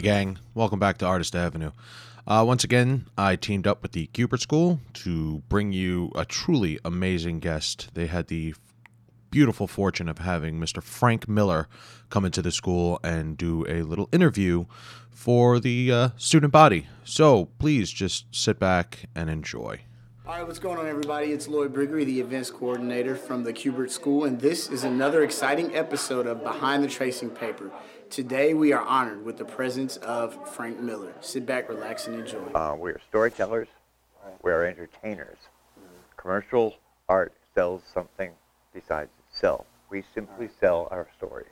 Gang. Welcome back to Artist Avenue. Uh, once again, I teamed up with the Kubert School to bring you a truly amazing guest. They had the beautiful fortune of having Mr. Frank Miller come into the school and do a little interview for the uh, student body. So please just sit back and enjoy. All right, what's going on, everybody? It's Lloyd Briggery, the events coordinator from the Kubert School, and this is another exciting episode of Behind the Tracing Paper. Today, we are honored with the presence of Frank Miller. Sit back, relax, and enjoy. Uh, we are storytellers. We are entertainers. Commercial art sells something besides itself. We simply sell our stories.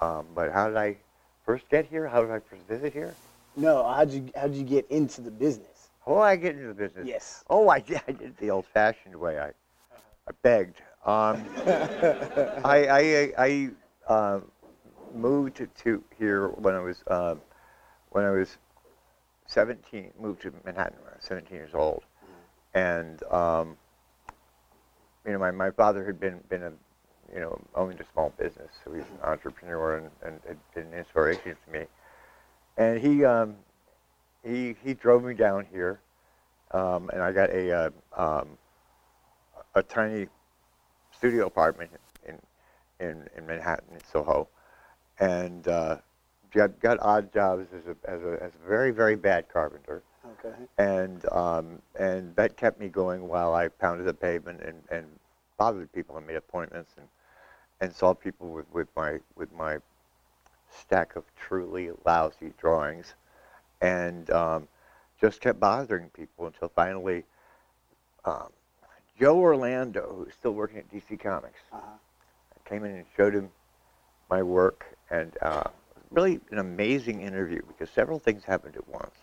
Um, but how did I first get here? How did I first visit here? No, how'd you how'd you get into the business? How Oh, I get into the business. Yes. Oh, I did. I did it the old-fashioned way. I, I begged. Um, I, I, I uh, moved to, to here when I was uh, when I was 17. Moved to Manhattan when I was 17 years old, and um, you know, my, my father had been been a you know owned a small business, so he was an entrepreneur and, and had been an inspiration to me. And he um, he he drove me down here, um, and I got a uh, um, a tiny studio apartment in in, in Manhattan, in Soho, and uh, got got odd jobs as a as a as a very very bad carpenter, Okay. and um, and that kept me going while I pounded the pavement and, and bothered people and made appointments and and saw people with, with my with my stack of truly lousy drawings, and um, just kept bothering people until finally um, Joe Orlando, who's still working at DC Comics, Uh-huh. Came in and showed him my work, and uh, really an amazing interview because several things happened at once.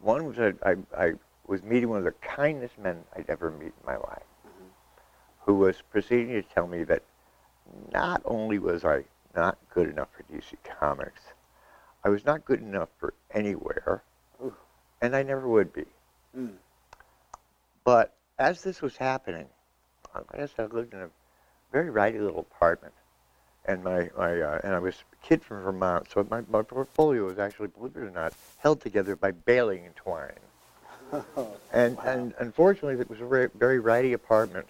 One was I, I, I was meeting one of the kindest men I'd ever meet in my life, who was proceeding to tell me that not only was I not good enough for DC Comics, I was not good enough for anywhere, Ooh. and I never would be. Mm. But as this was happening, I guess I lived in a very righty little apartment, and my, my uh, and I was a kid from Vermont, so my, my portfolio was actually, believe it or not, held together by baling and twine. And and unfortunately, it was a very, very righty apartment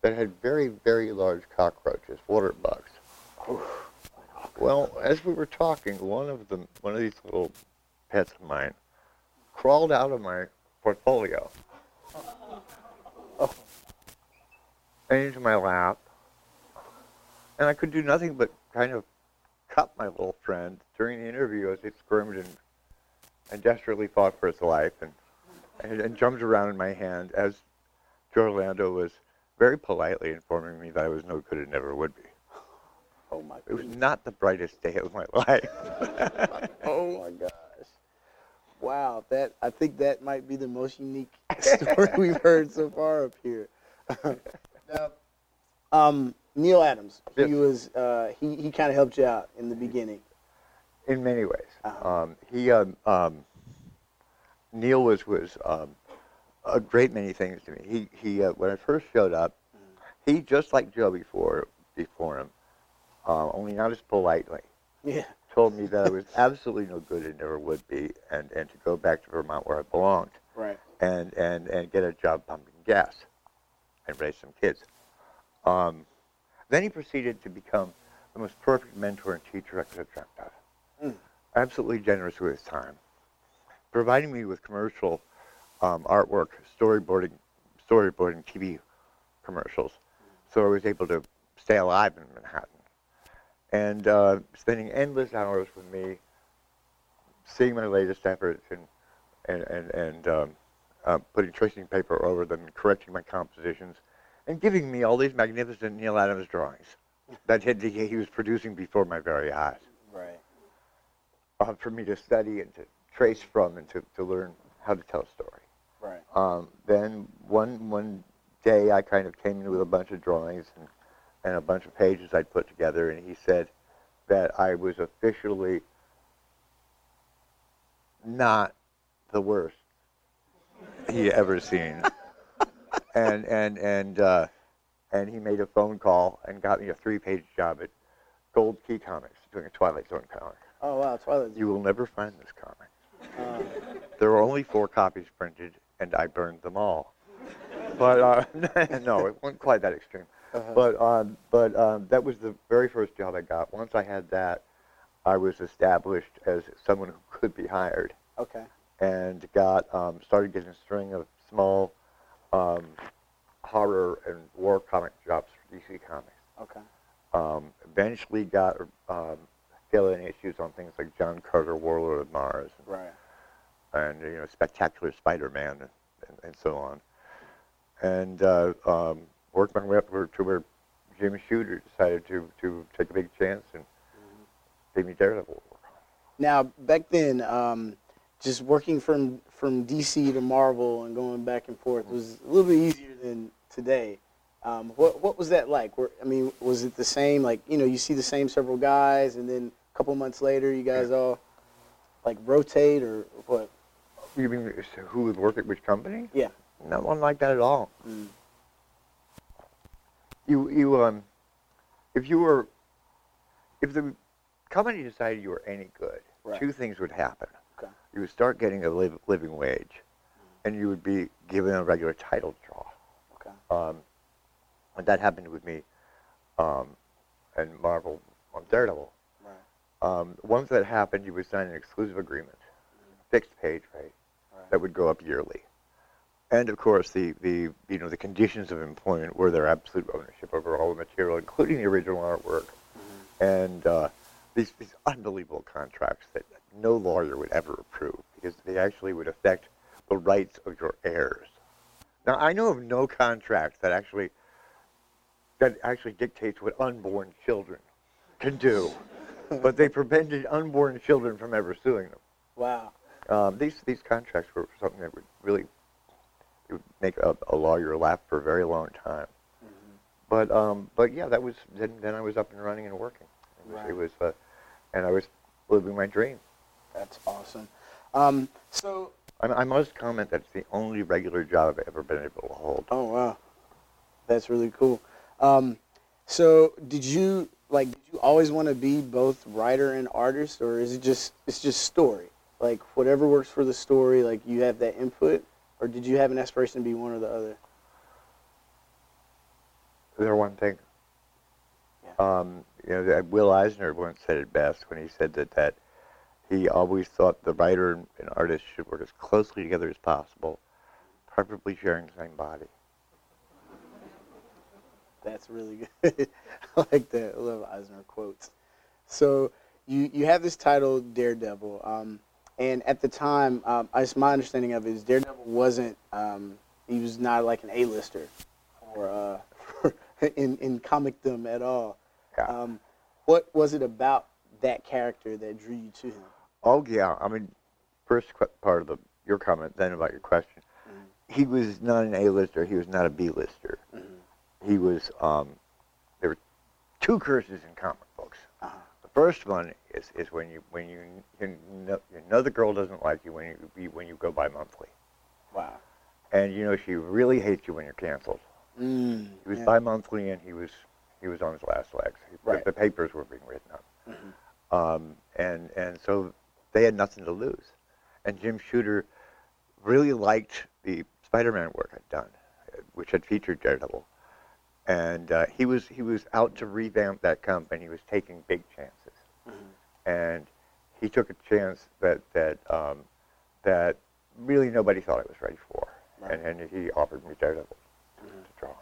that had very very large cockroaches, water bugs. Well, as we were talking, one of them, one of these little pets of mine, crawled out of my portfolio. And into my lap, and I could do nothing but kind of cut my little friend during the interview as he squirmed and, and desperately fought for his life and, and, and jumped around in my hand as Joe Orlando was very politely informing me that I was no good and never would be. Oh my It was not the brightest day of my life. Oh my gosh. Wow, that I think that might be the most unique story we've heard so far up here. Now, um, Neal Adams, he Yes. was uh, he he kind of helped you out in the beginning. in many ways. Uh-huh. Um, he, um, um, Neal was was um, a great many things to me. He he uh, when I first showed up, he just like Joe before before him, uh, only not as politely, Yeah. told me that I was absolutely no good and never would be, and and to go back to Vermont where I belonged, Right. and and and get a job pumping gas, and raise some kids. Um, then he proceeded to become the most perfect mentor and teacher I could have dreamt of. Mm. absolutely generous with his time, providing me with commercial um, artwork, storyboarding, storyboarding TV commercials, so I was able to stay alive in Manhattan, and uh, spending endless hours with me, seeing my latest efforts and and and, and um, uh, putting tracing paper over them, and correcting my compositions, and giving me all these magnificent Neal Adams drawings that he, he was producing before my very eyes Right. uh, for me to study and to trace from and to, to learn how to tell a story. Right. Um, then one one day I kind of came in with a bunch of drawings and, and a bunch of pages I'd put together, and he said that I was officially not the worst he ever seen. and and and uh, and he made a phone call and got me a three-page job at Gold Key Comics doing a Twilight Zone comic. Oh wow, Twilight Zone. You will never find this comic. Uh, There were only four copies printed, and I burned them all. But uh, no, it wasn't quite that extreme. Uh-huh. But um, but um, that was the very first job I got. Once I had that, I was established as someone who could be hired, okay. and got um, started getting a string of small um, horror and war comic jobs for DC Comics. Okay. Um, eventually got um, fill-in issues on things like John Carter, Warlord of Mars, Right. and you know Spectacular Spider-Man and, and, and so on. And uh, um, worked my way up to where Jim Shooter decided to to take a big chance and gave me Daredevil. Now back then, um, just working from from DC to Marvel and going back and forth was a little bit easier than today. Um, what what was that like? Were, I mean, was it the same? Like you know, you see the same several guys, and then a couple months later, you guys all like rotate or what? You mean who would work at which company? Yeah. No one like that at all. Mm. You you um, if you were, if the company decided you were any good, Right. two things would happen. You would start getting a liv- living wage, and you would be given a regular title draw. Okay. Um, and that happened with me, um, and Marvel on Daredevil. Right. Um, once that happened, you would sign an exclusive agreement, fixed page rate, Right. that would go up yearly. And of course, the, the you know the conditions of employment were their absolute ownership over all the material, including the original artwork, and uh, these these unbelievable contracts that no lawyer would ever approve because they actually would affect the rights of your heirs. Now, I know of no contract that actually that actually dictates what unborn children can do, but they prevented unborn children from ever suing them. Wow. Um, these these contracts were something that would really it would make a, a lawyer laugh for a very long time. But um, but yeah, that was then then I was up and running and working. It was, Right. it was uh, and I was living my dream. That's awesome. Um, so, I, I must comment that it's the only regular job I've ever been able to hold. oh wow, that's really cool. Um, so, did you like? Did you always want to be both writer and artist, or is it just it's just story? Like whatever works for the story, like you have that input, or did you have an aspiration to be one or the other? Is there one thing? Yeah. Um, you know, Will Eisner once said it best when he said that that he always thought the writer and artist should work as closely together as possible, preferably sharing the same body. That's really good. I like that. I love Eisner quotes. So you you have this title Daredevil, um, and at the time, um, my understanding of it is Daredevil wasn't um, he was not like an A-lister or uh, in in comicdom at all. Yeah. Um, what was it about that character that drew you to him? Oh yeah, I mean, first qu- part of the your comment, then about your question. He was not an A-lister. He was not a B-lister. He was. Um, there were two curses in comic books. Uh-huh. The first one is, is when you when you, you know you know the girl doesn't like you when you when you go by monthly, Wow. and you know she really hates you when you're canceled. Mm, He was yeah. bi-monthly, and he was he was on his last legs. He- the- Right. The papers were being written up, Mhm. um, and and so they had nothing to lose. And Jim Shooter really liked the Spider-Man work I'd done, which had featured Daredevil, and uh, he was he was out to revamp that company. He was taking big chances, Mhm. and he took a chance that that um, that really nobody thought I was ready for, Right. and, and he offered me Daredevil Mhm. to draw.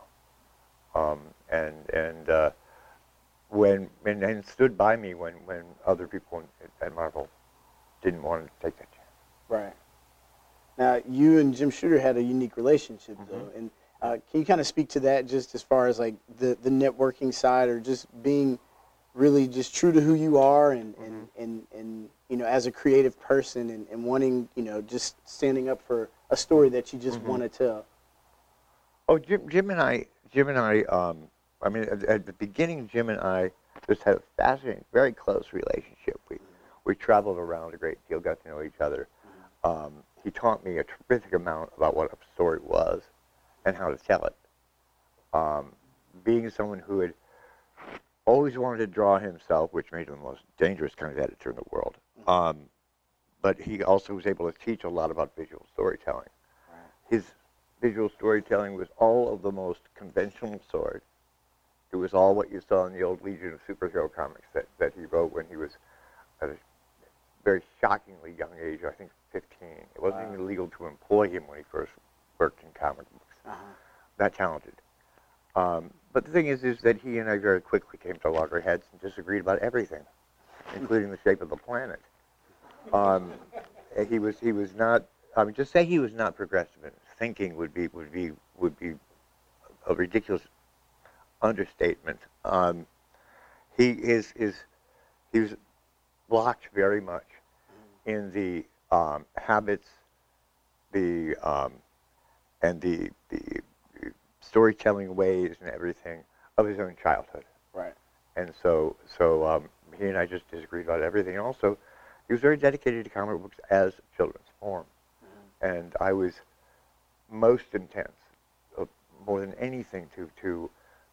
Um, and and uh, when and, and stood by me when, when other people at Marvel didn't want to take that chance. Right. Now, you and Jim Shooter had a unique relationship, Mm-hmm. though, and uh, can you kind of speak to that, just as far as like the the networking side, or just being really just true to who you are, and and, Mm-hmm. and, and you know, as a creative person, and, and wanting, you know, just standing up for a story that you Mm-hmm. just want to tell. Oh, Jim, Jim and I, Jim and I, um, I mean, at, at the beginning, Jim and I just had a fascinating, very close relationship. We we traveled around a great deal, got to know each other. Um, he taught me a terrific amount about what a story was and how to tell it. Um, being someone who had always wanted to draw himself, which made him the most dangerous kind of editor in the world. Um, but he also was able to teach a lot about visual storytelling. His visual storytelling was all of the most conventional sort. It was all what you saw in the old Legion of Superhero comics that, that he wrote when he was at a very shockingly young age, I think 15. It wasn't Wow. even legal to employ him when he first worked in comic books. Uh-huh. That talented. Um, but the thing is, is that he and I very quickly came to loggerheads and disagreed about everything, including the shape of the planet. Um, he was he was not. I mean, just say he was not progressive in thinking would be would be would be a ridiculous understatement. Um, he is is he was blocked very much in the um, habits, the um, and the, the storytelling ways and everything of his own childhood. Right. And so so um, he and I just disagreed about everything. Also, he was very dedicated to comic books as children's form, and I was most intense, uh, more than anything, to to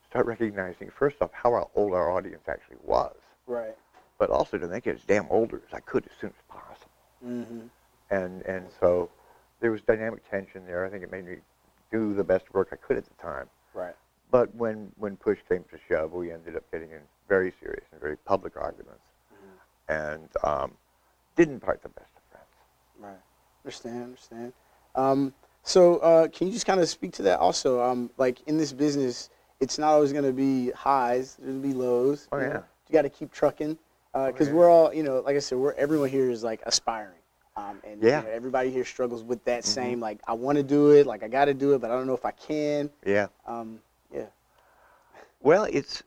start recognizing first off how old our audience actually was, Right. but also to make it as damn older as I could as soon as possible. Mm-hmm. And and so there was dynamic tension there. I think it made me do the best work I could at the time. Right. But when, when push came to shove, we ended up getting in very serious and very public arguments, and um, didn't part the best of friends. Right. Understand. Understand. Um, so, uh, can you just kind of speak to that also? Um, like in this business, it's not always going to be highs. There's going to be lows. Oh, you know? yeah. You got to keep trucking Uh, because yeah. we're all, you know, like I said, we're everyone here is like aspiring. Um, and you know, everybody here struggles with that mm-hmm. same like I want to do it, like I got to do it, but I don't know if I can. Yeah. Um, yeah. Well, it's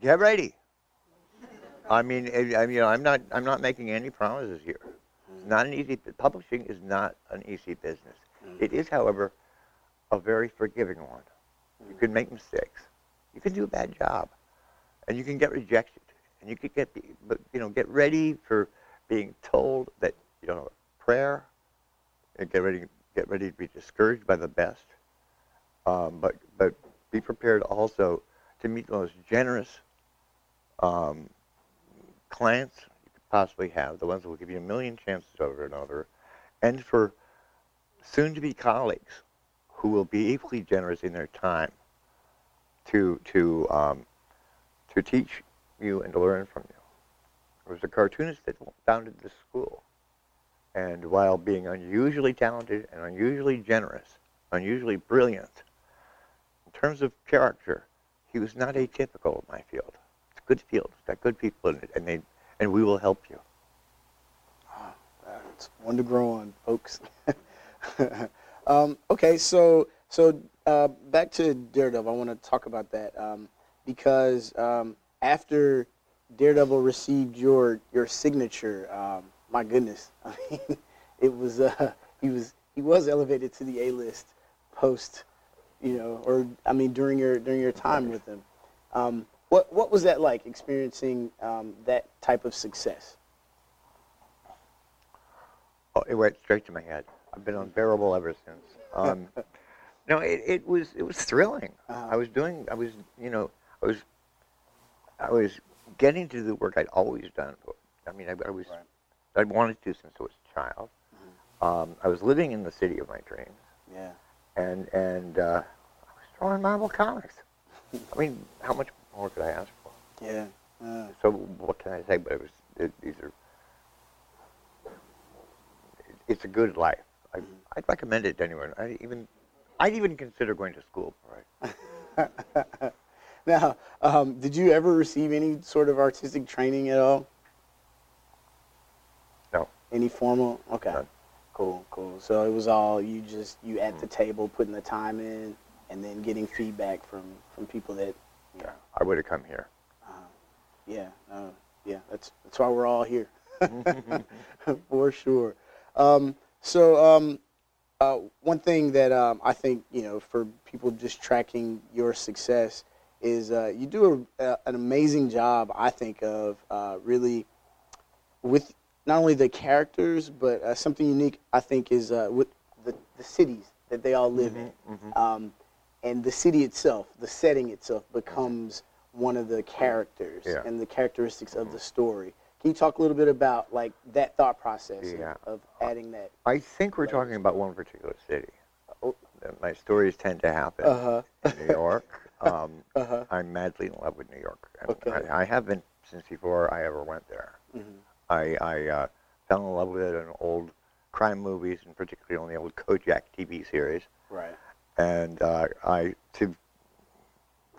get ready. I mean, I, I- you know, I'm not I'm not making any promises here. It's not an easy. Publishing is not an easy business. Mm-hmm. It is, however, a very forgiving one. You mm-hmm. can make mistakes. You can do a bad job, and you can get rejected, and you could get, but you know, get ready for being told that you have prayer. And get ready, get ready to be discouraged by the best. Um, but but be prepared also to meet the most generous um, clients you could possibly have, the ones that will give you a million chances over and over, and for soon-to-be colleagues who will be equally generous in their time to to um, to teach you and to learn from you. It was a cartoonist that founded this school, and while being unusually talented and unusually generous, unusually brilliant, in terms of character, he was not atypical in my field. It's a good field. It's got good people in it, and they and we will help you. It's one to grow on, folks. um, okay, so so uh, back to Daredevil. I want to talk about that um, because um, after Daredevil received your your signature, um, my goodness, I mean, it was uh, he was he was elevated to the A list post, you know, or I mean during your during your time with him. Um, what what was that like experiencing um, that type of success? Oh, it went straight to my head. I've been unbearable ever since. Um, no, it, it was it was thrilling. Uh-huh. I was doing. I was you know I was I was getting to do the work I'd always done. I mean, I, I was Right. I'd wanted to since I was a child. Um, I was living in the city of my dreams, Yeah. and and uh, I was drawing Marvel comics. I mean, how much more could I ask for? Yeah. Uh, So what can I say? But it was it, these are. It's a good life. I, I'd recommend it to anyone. I even, I'd even consider going to school for it. now, um, did you ever receive any sort of artistic training at all? No. Any formal? Okay. None. Cool, cool. So it was all you just you at the table putting the time in, and then getting feedback from from people that, you know, I would have come here. yeah, uh, yeah. That's that's why we're all here, for sure. Um, so um, uh, one thing that um, I think you know for people just tracking your success is uh, you do a, a, an amazing job. I think of uh, really with not only the characters but uh, something unique. I think is uh, with the, the cities that they all live in, um, and the city itself, the setting itself becomes one of the characters Yeah. and the characteristics of the story. Can you talk a little bit about like that thought process of- Yeah. of adding that? I think we're talking about one particular city. Oh. My stories tend to happen Uh-huh. in New York. Um, Uh-huh. I'm madly in love with New York. Okay. I, I have been since before I ever went there. Mhm. I, I uh, fell in love with it in old crime movies, and particularly on the old Kojak TV series. Right. And uh, I, to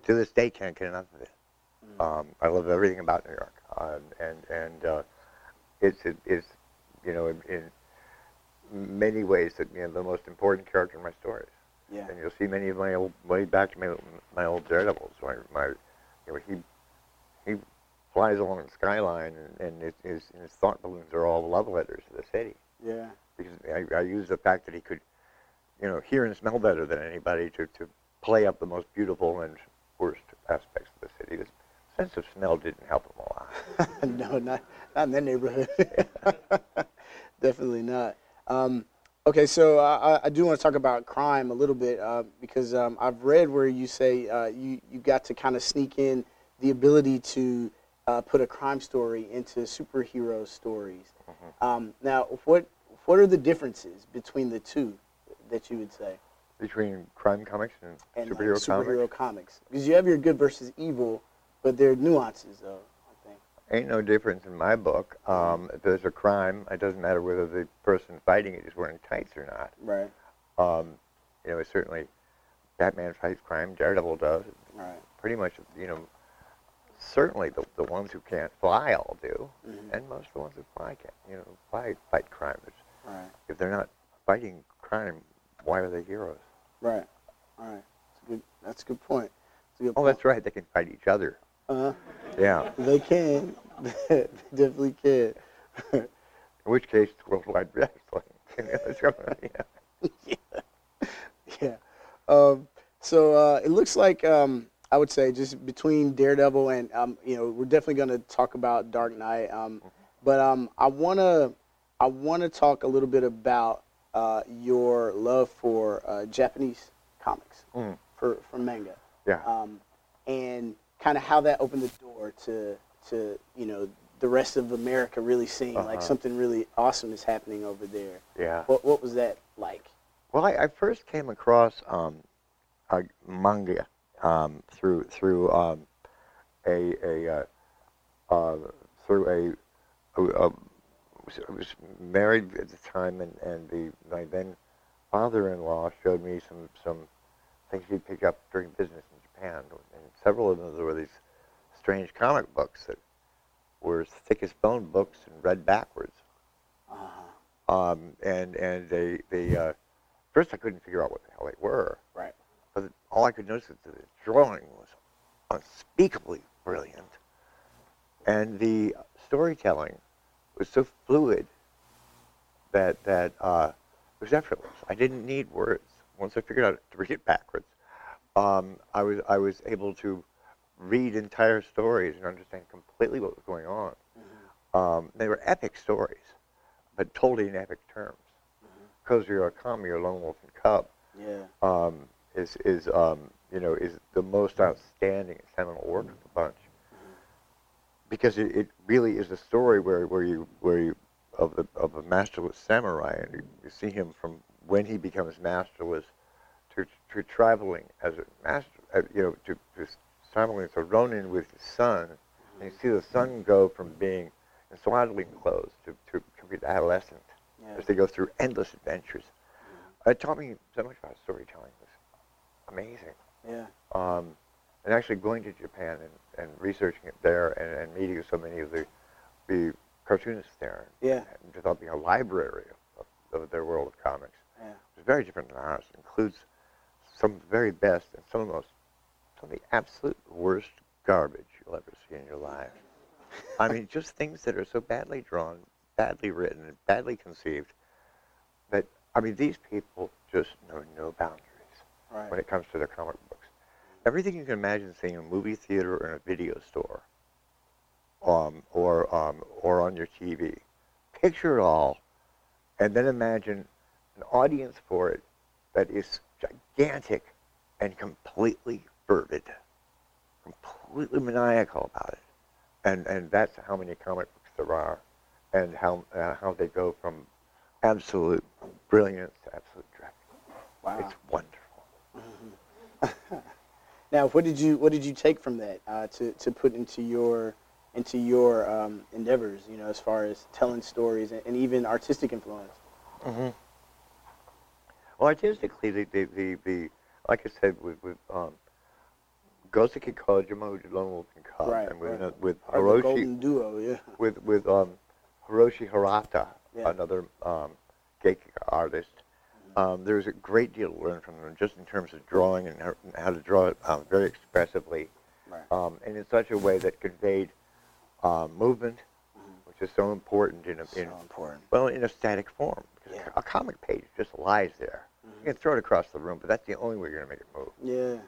to this day, can't get enough of it. Um, I love everything about New York, um, and and uh, it's it, it's you know in, in many ways that you know the most important character in my stories. Yeah. And you'll see many of my old way back to my my old Daredevils. My, my you know he he flies along the skyline, and, and his, his his thought balloons are all love letters to the city Yeah. because I, I use the fact that he could, you know, hear and smell better than anybody to, to play up the most beautiful and worst aspects of the city. His sense of smell didn't help him a lot. no, not not in that neighborhood. Definitely not. Um, okay, so I, I- do want to talk about crime a little bit uh, because um, I've read where you say uh, you you got to kind of sneak in the ability to uh, put a crime story into superhero stories. Um, now, what what are the differences between the two that you would say? Between crime comics and, and like, superhero, superhero comics, comics because you have your good versus evil, but there are nuances though. Ain't no difference in my book. Um, if there's a crime, it doesn't matter whether the person fighting it is wearing tights or not. Right. Um, you know, it's certainly Batman fights crime, Daredevil does. Right. Pretty much, you know, certainly the, the ones who can't fly all do, Mhm. and most of the ones who fly can, you know, fly fight crime. Right. if they're not fighting crime, why are they heroes? Right. All right. That's a good. That's a good point. That's a good Oh, point. that's right. They can fight each other. Uh, Yeah. they can. they definitely can. In which case, it's worldwide. You know, yeah. yeah. Um, so uh, it looks like um, I would say just between Daredevil and um, you know we're definitely going to talk about Dark Knight. Um, but um, I wanna I wanna talk a little bit about uh, your love for uh, Japanese comics Mm. for for manga. Yeah. um, and kind of how that opened the door to to you know the rest of America really seeing like Uh-huh. something really awesome is happening over there. Yeah. What what was that like? Well, I, I first came across um, a manga um, through through um, a a uh, uh, through a, a, a I was married at the time, and, and the my then father-in-law showed me some some things he picked up during business Japan, and several of them were these strange comic books that were as thick as bone books and read backwards. Uh, Um, and and they they uh, first I couldn't figure out what the hell they were. right. But all I could notice is that the drawing was unspeakably brilliant, and the storytelling was so fluid that that uh, it was effortless. I didn't need words. Once I figured out to read it backwards, um, I was I was able to read entire stories and understand completely what was going on. Um, they were epic stories, but told in epic terms. Kozure Okami, or Lone Wolf and Cub, Yeah. um, is is um, you know is the most outstanding seminal work of the bunch because it, it really is a story where, where you where you of the of a masterless samurai and you, you see him from when he becomes masterless to to traveling as a master uh, you know to, to traveling a ronin with his son and you see the son go from being in swaddling clothes to, to complete adolescent Yeah. as they go through endless adventures. It taught me so much about storytelling. It was amazing. Yeah. Um, and actually going to Japan and, and researching it there and, and meeting so many of the, the cartoonists there Yeah. and developing a library of, of, of their world of comics. Yeah. It's very different than ours. It includes some of the very best and some of the most, some of the absolute worst garbage you'll ever see in your life. I mean, just things that are so badly drawn, badly written, and badly conceived that, I mean, these people just know no boundaries Right. when it comes to their comic books. Everything you can imagine seeing in a movie theater or in a video store, um, or um, or on your TV, picture it all, and then imagine an audience for it that is gigantic and completely fervid, completely maniacal about it, and and that's how many comic books there are, and how uh, how they go from absolute brilliance to absolute dread. Wow. It's wonderful. Now, what did you what did you take from that uh, to to put into your into your um, endeavors? You know, as far as telling stories and, and even artistic influence. Mm-hmm. Well, artistically, the, the, the, the like I said, with, with um, Goseki Kojima, who did Lone Wolf and Cub, Right, and with, right. uh, with Hiroshi, golden duo, yeah. with with um, Hiroshi Hirata, Yeah. another um, geek artist. Um, there's a great deal to learn from them, just in terms of drawing and how, to draw it um, very expressively, Right. um, and in such a way that conveyed um, movement, which is so important in a, in so important. well in a static form. Because Yeah. a comic page just lies there. You can throw it across the room, but that's the only way you're going to make it move. Yeah.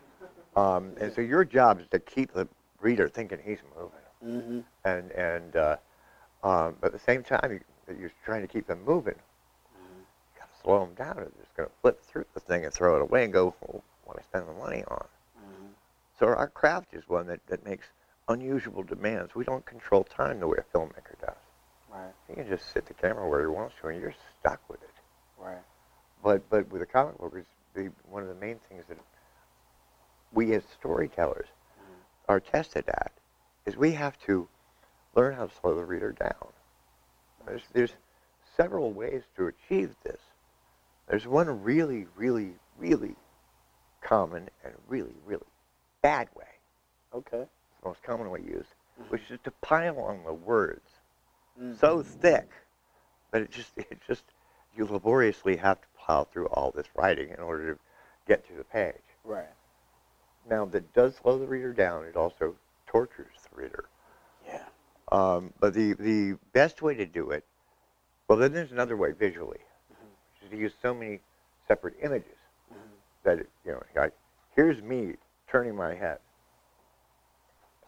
Um, and so your job is to keep the reader thinking he's moving Mm-hmm. and and uh, um, but at the same time you, you're trying to keep them moving. You got to slow them down. Or they're just going to flip through the thing and throw it away and go, well, "What I spend the money on?" Mm-hmm. So our craft is one that, that makes unusual demands. We don't control time the way a filmmaker does. Right. He can just sit the camera where he wants to, and you're stuck with it. But but with the comic book, is the one of the main things that we as storytellers are tested at is we have to learn how to slow the reader down. There's there's several ways to achieve this. There's one really really really common and really really bad way. Okay. It's the most common way used, which is to pile on the words Mhm. so thick that it just it just you laboriously have to plow through all this writing in order to get to the page. Right. Now that does slow the reader down. It also tortures the reader. Yeah. Um, but the the best way to do it, well, then there's another way visually, which is to use so many separate images that it, you know, like here's me turning my head.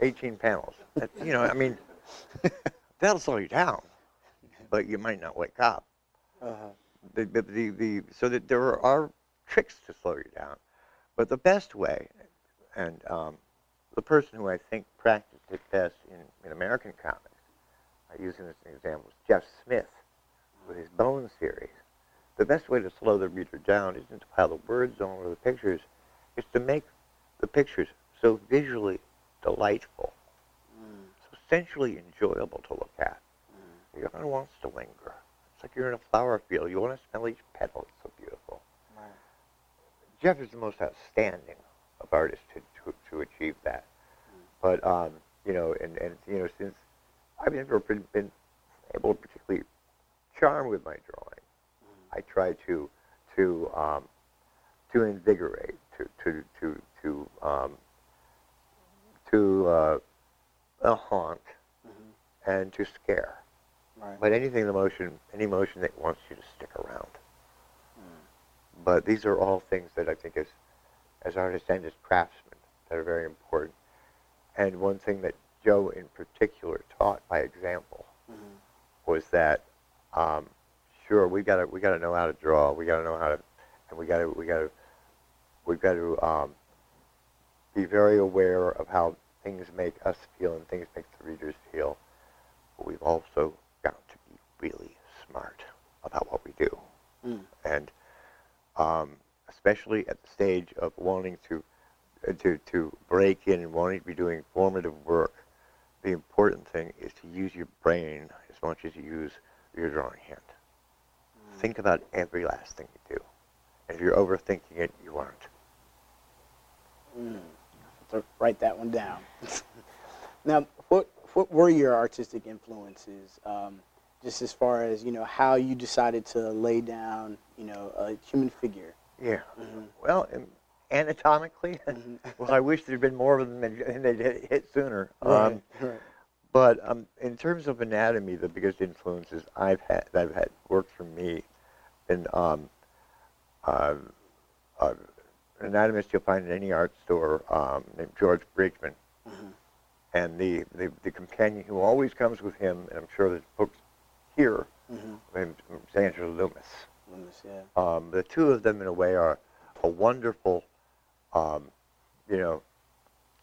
18 panels. That, you know, I mean, that'll slow you down, but you might not wake up. Uh-huh. The, the, the, the, so that there are tricks to slow you down, but the best way, and um, the person who I think practiced it best in, in American comics, I use him as an example, is Jeff Smith with his Bones series. The best way to slow the reader down isn't to pile the words on over the pictures, it's to make the pictures so visually delightful, Mm. so sensually enjoyable to look at. Your eye wants to linger. It's like you're in a flower field. You want to smell each petal. It's so beautiful. Right. Jeff is the most outstanding of artists to, to, to achieve that. But, um, you know, and, and, you know, since I've never been, been able to particularly charm with my drawing, I try to, to, um, to invigorate, to, to, to, to, um, to, uh, uh, haunt, Mm-hmm. and to scare. Right. But anything, the motion, any motion that wants you to stick around. But these are all things that I think as, as artists and as craftsmen that are very important. And one thing that Joe in particular taught by example Mhm. was that, um, sure, we gotta we gotta know how to draw. We gotta know how to, and we gotta we gotta we've got to um, be very aware of how things make us feel and things make the readers feel. But we've also got to really smart about what we do, Mm. and um, especially at the stage of wanting to uh, to to break in and wanting to be doing formative work. The important thing is to use your brain as much as you use your drawing hand. Think about every last thing you do. And if you're overthinking it, you aren't. Mm. So write that one down. now, what what were your artistic influences? Um, just as far as you know, how you decided to lay down, you know, a human figure. Yeah. Mhm. Well, anatomically, Mhm. well, I wish there'd been more of them and and they'd hit, sooner. Um, Right, right. But um, in terms of anatomy, the biggest influences I've had that have had worked for me, in um, uh, uh, an anatomist you'll find in any art store um, named George Bridgman, Mhm. and the, the the companion who always comes with him, and I'm sure there's books here, Mhm. named Andrew Loomis. Loomis, yeah. Um, the two of them, in a way, are a wonderful, um, you know,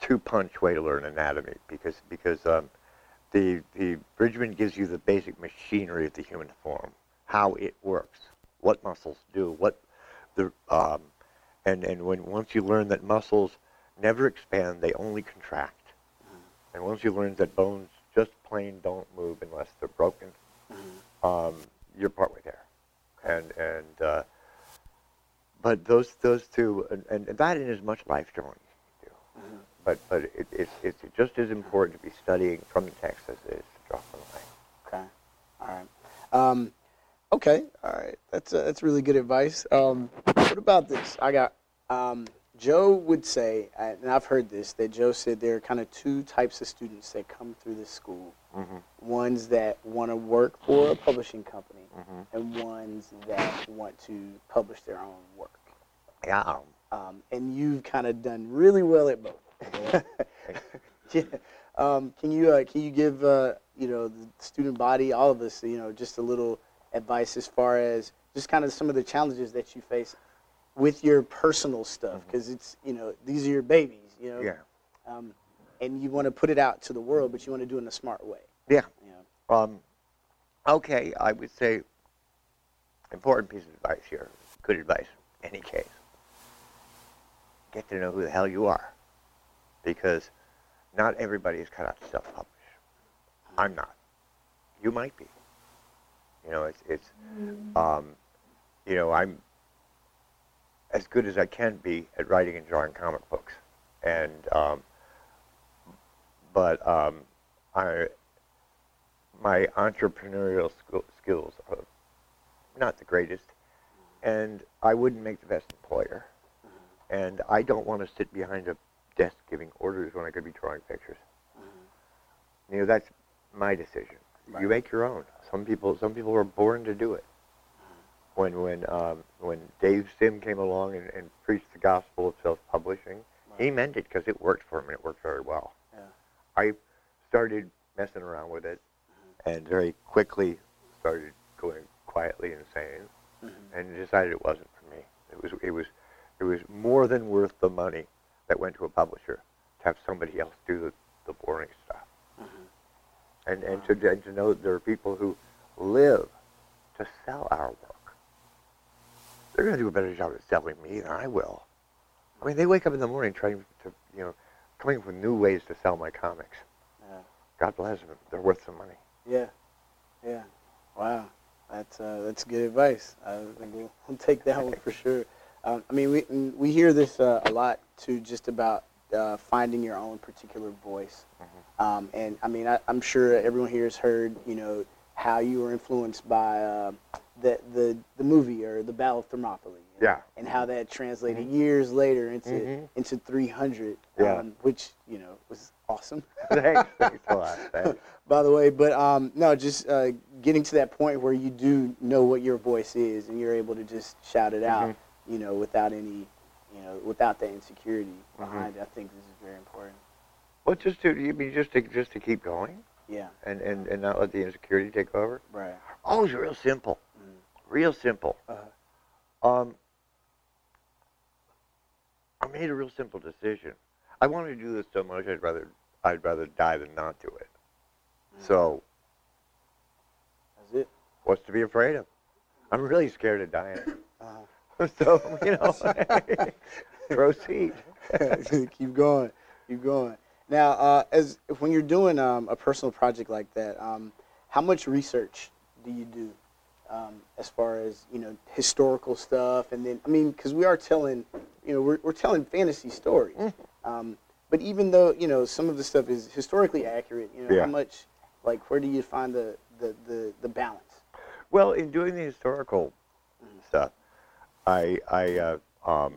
two-punch way to learn anatomy because because um, the the Bridgman gives you the basic machinery of the human form, how it works, what muscles do, what the um, and and when once you learn that muscles never expand, they only contract, and once you learn that bones just plain don't move unless they're broken, um, you're partway there, and and uh, but those those two and, and that in as much life you do. But but it, it, it's just as important to be studying from the text as it is to draw from the line. Okay. All right. Um, okay. All right. That's uh, that's really good advice. Um, what about this? I got um, Joe would say, and I've heard this that Joe said there are kind of two types of students that come through this school. Ones that want to work for a publishing company, and ones that want to publish their own work. Yeah. um, Um, and you've kind of done really well at both. yeah. Um, can you uh, can you give uh, you know the student body, all of us, you know, just a little advice as far as just kind of some of the challenges that you face with your personal stuff because it's you know these are your babies, you know, Yeah. um, and you want to put it out to the world, but you want to do it in a smart way. Yeah. You know? Um, okay, I would say important piece of advice here, good advice, in any case. Get to know who the hell you are, because not everybody is cut out to self-publish. I'm not. You might be. You know, it's it's, um, you know, I'm as good as I can be at writing and drawing comic books, and um, but um, I my entrepreneurial skill, skills are not the greatest, and I wouldn't make the best employer. And I don't want to sit behind a desk giving orders when I could be drawing pictures. You know, that's my decision. You make your own. Some people, some people are born to do it. When when um, when Dave Sim came along and, and preached the gospel of self-publishing, he meant it because it worked for him and it worked very well. Yeah. I started messing around with it mm-hmm. and very quickly started going quietly insane mm-hmm. and decided it wasn't for me. It was it was it was more than worth the money that went to a publisher to have somebody else do the, the boring stuff. Mm-hmm. And and to and to know that there are people who live to sell our work. They're going to do a better job at selling me than I will. I mean, they wake up in the morning trying to, you know, coming up with new ways to sell my comics. Yeah. God bless them. They're worth some money. Yeah, yeah. Wow, that's uh, that's good advice. I think we'll, we'll take that one for sure. Um, I mean, we we hear this uh, a lot too, just about uh, finding your own particular voice. Um, and I mean, I, I'm sure everyone here has heard, you know, how you were influenced by uh, the the the movie or the Battle of Thermopylae. you know, Yeah. And how that translated years later into Mhm. into 300, Yeah. um, which you know was awesome. thanks, thanks a lot. Thanks. by the way. But um, no, just uh, getting to that point where you do know what your voice is and you're able to just shout it out, you know, without any, you know, without that insecurity behind it. I think this is very important. Well, just to you mean just to just to keep going Yeah, and, and, and not let the insecurity take over. right. Oh, it's real simple. Mm. Real simple. Uh-huh. Um, I made a real simple decision. I wanted to do this so much, I'd rather I'd rather die than not do it. So, That's it. what's to be afraid of? I'm really scared of dying. Uh-huh. so, you know, proceed. keep going, keep going. Now, uh, as when you're doing um, a personal project like that, um, how much research do you do um, as far as you know historical stuff? And then, I mean, because we are telling, you know, we're, we're telling fantasy stories. Um, but even though you know some of the stuff is historically accurate, you know, Yeah. how much, like, where do you find the the, the, the balance? Well, in doing the historical stuff, I, I, uh, um,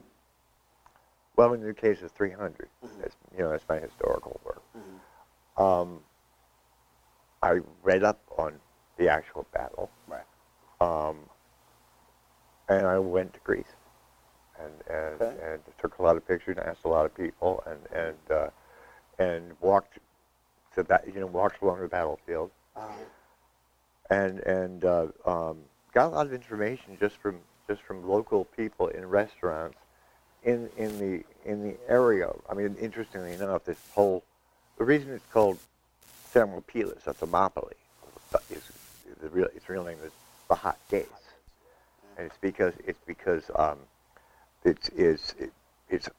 well, in the case of 300, that's, you know, that's my historical work. Um, I read up on the actual battle. Right. Um, and I went to Greece, and and, Okay. and took a lot of pictures and asked a lot of people, and and uh, and walked to that, you know, walked along the battlefield Uh, and and uh, um, got a lot of information just from just from local people in restaurants in in the in the area. I mean, interestingly enough, this whole the reason it's called Thermopylae, a Thermopylae, is the real its real name is the hot days, and it's because it's because um, it's is it, it's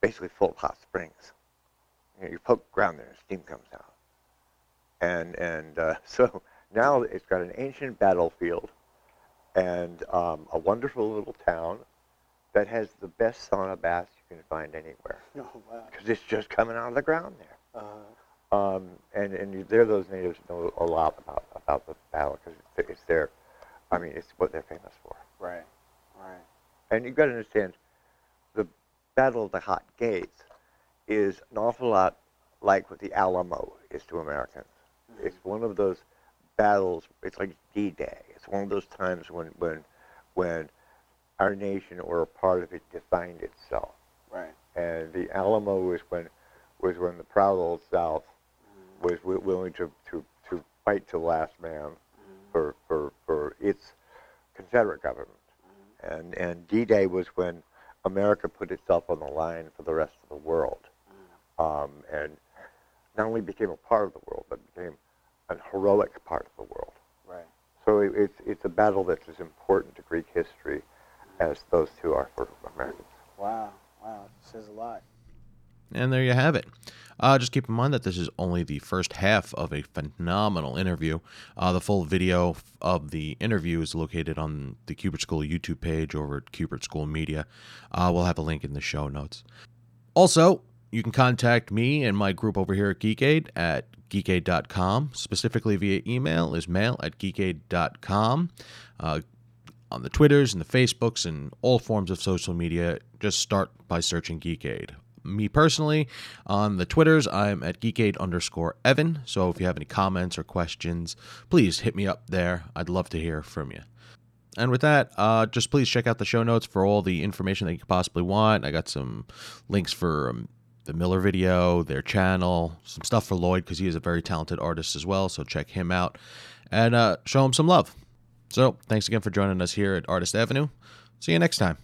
basically full of hot springs. You, know, you poke ground there, and steam comes out, and and uh, so now it's got an ancient battlefield and um, a wonderful little town that has the best sauna baths you can find anywhere Oh, wow. because it's just coming out of the ground there. Uh, Um, and and you, there, those natives know a lot about about the battle because it's, it's their, I mean, it's what they're famous for. right, right. And you've got to understand, the Battle of the Hot Gates is an awful lot like what the Alamo is to Americans. Mm-hmm. It's one of those battles. It's like D-Day. It's one of those times when when when our nation or a part of it defined itself. Right. And the Alamo was when was when the proud old South mm-hmm. was wi- willing to, to, to fight to the last man for, for, for its Confederate government. And, and D-Day was when America put itself on the line for the rest of the world. Um, and not only became a part of the world, but became an heroic part of the world. Right. So it, it's, it's a battle that's as important to Greek history as those two are for Americans. Wow. Wow. Says a lot. And there you have it. Uh, just keep in mind that this is only the first half of a phenomenal interview. Uh, the full video of the interview is located on the Kubert School YouTube page over at Kubert School Media. Uh, we'll have a link in the show notes. Also, you can contact me and my group over here at Geekade at geekade.com. Specifically via email is mail at geekade.com. Uh, on the Twitters and the Facebooks and all forms of social media, just start by searching Geekade. Me personally, on the Twitters, I'm at geekade underscore Evan. So if you have any comments or questions, please hit me up there. I'd love to hear from you. And with that, uh, just please check out the show notes for all the information that you could possibly want. I got some links for um, the Miller video, their channel, some stuff for Lloyd because he is a very talented artist as well. So check him out and uh, show him some love. So thanks again for joining us here at Artist Avenue. See you next time.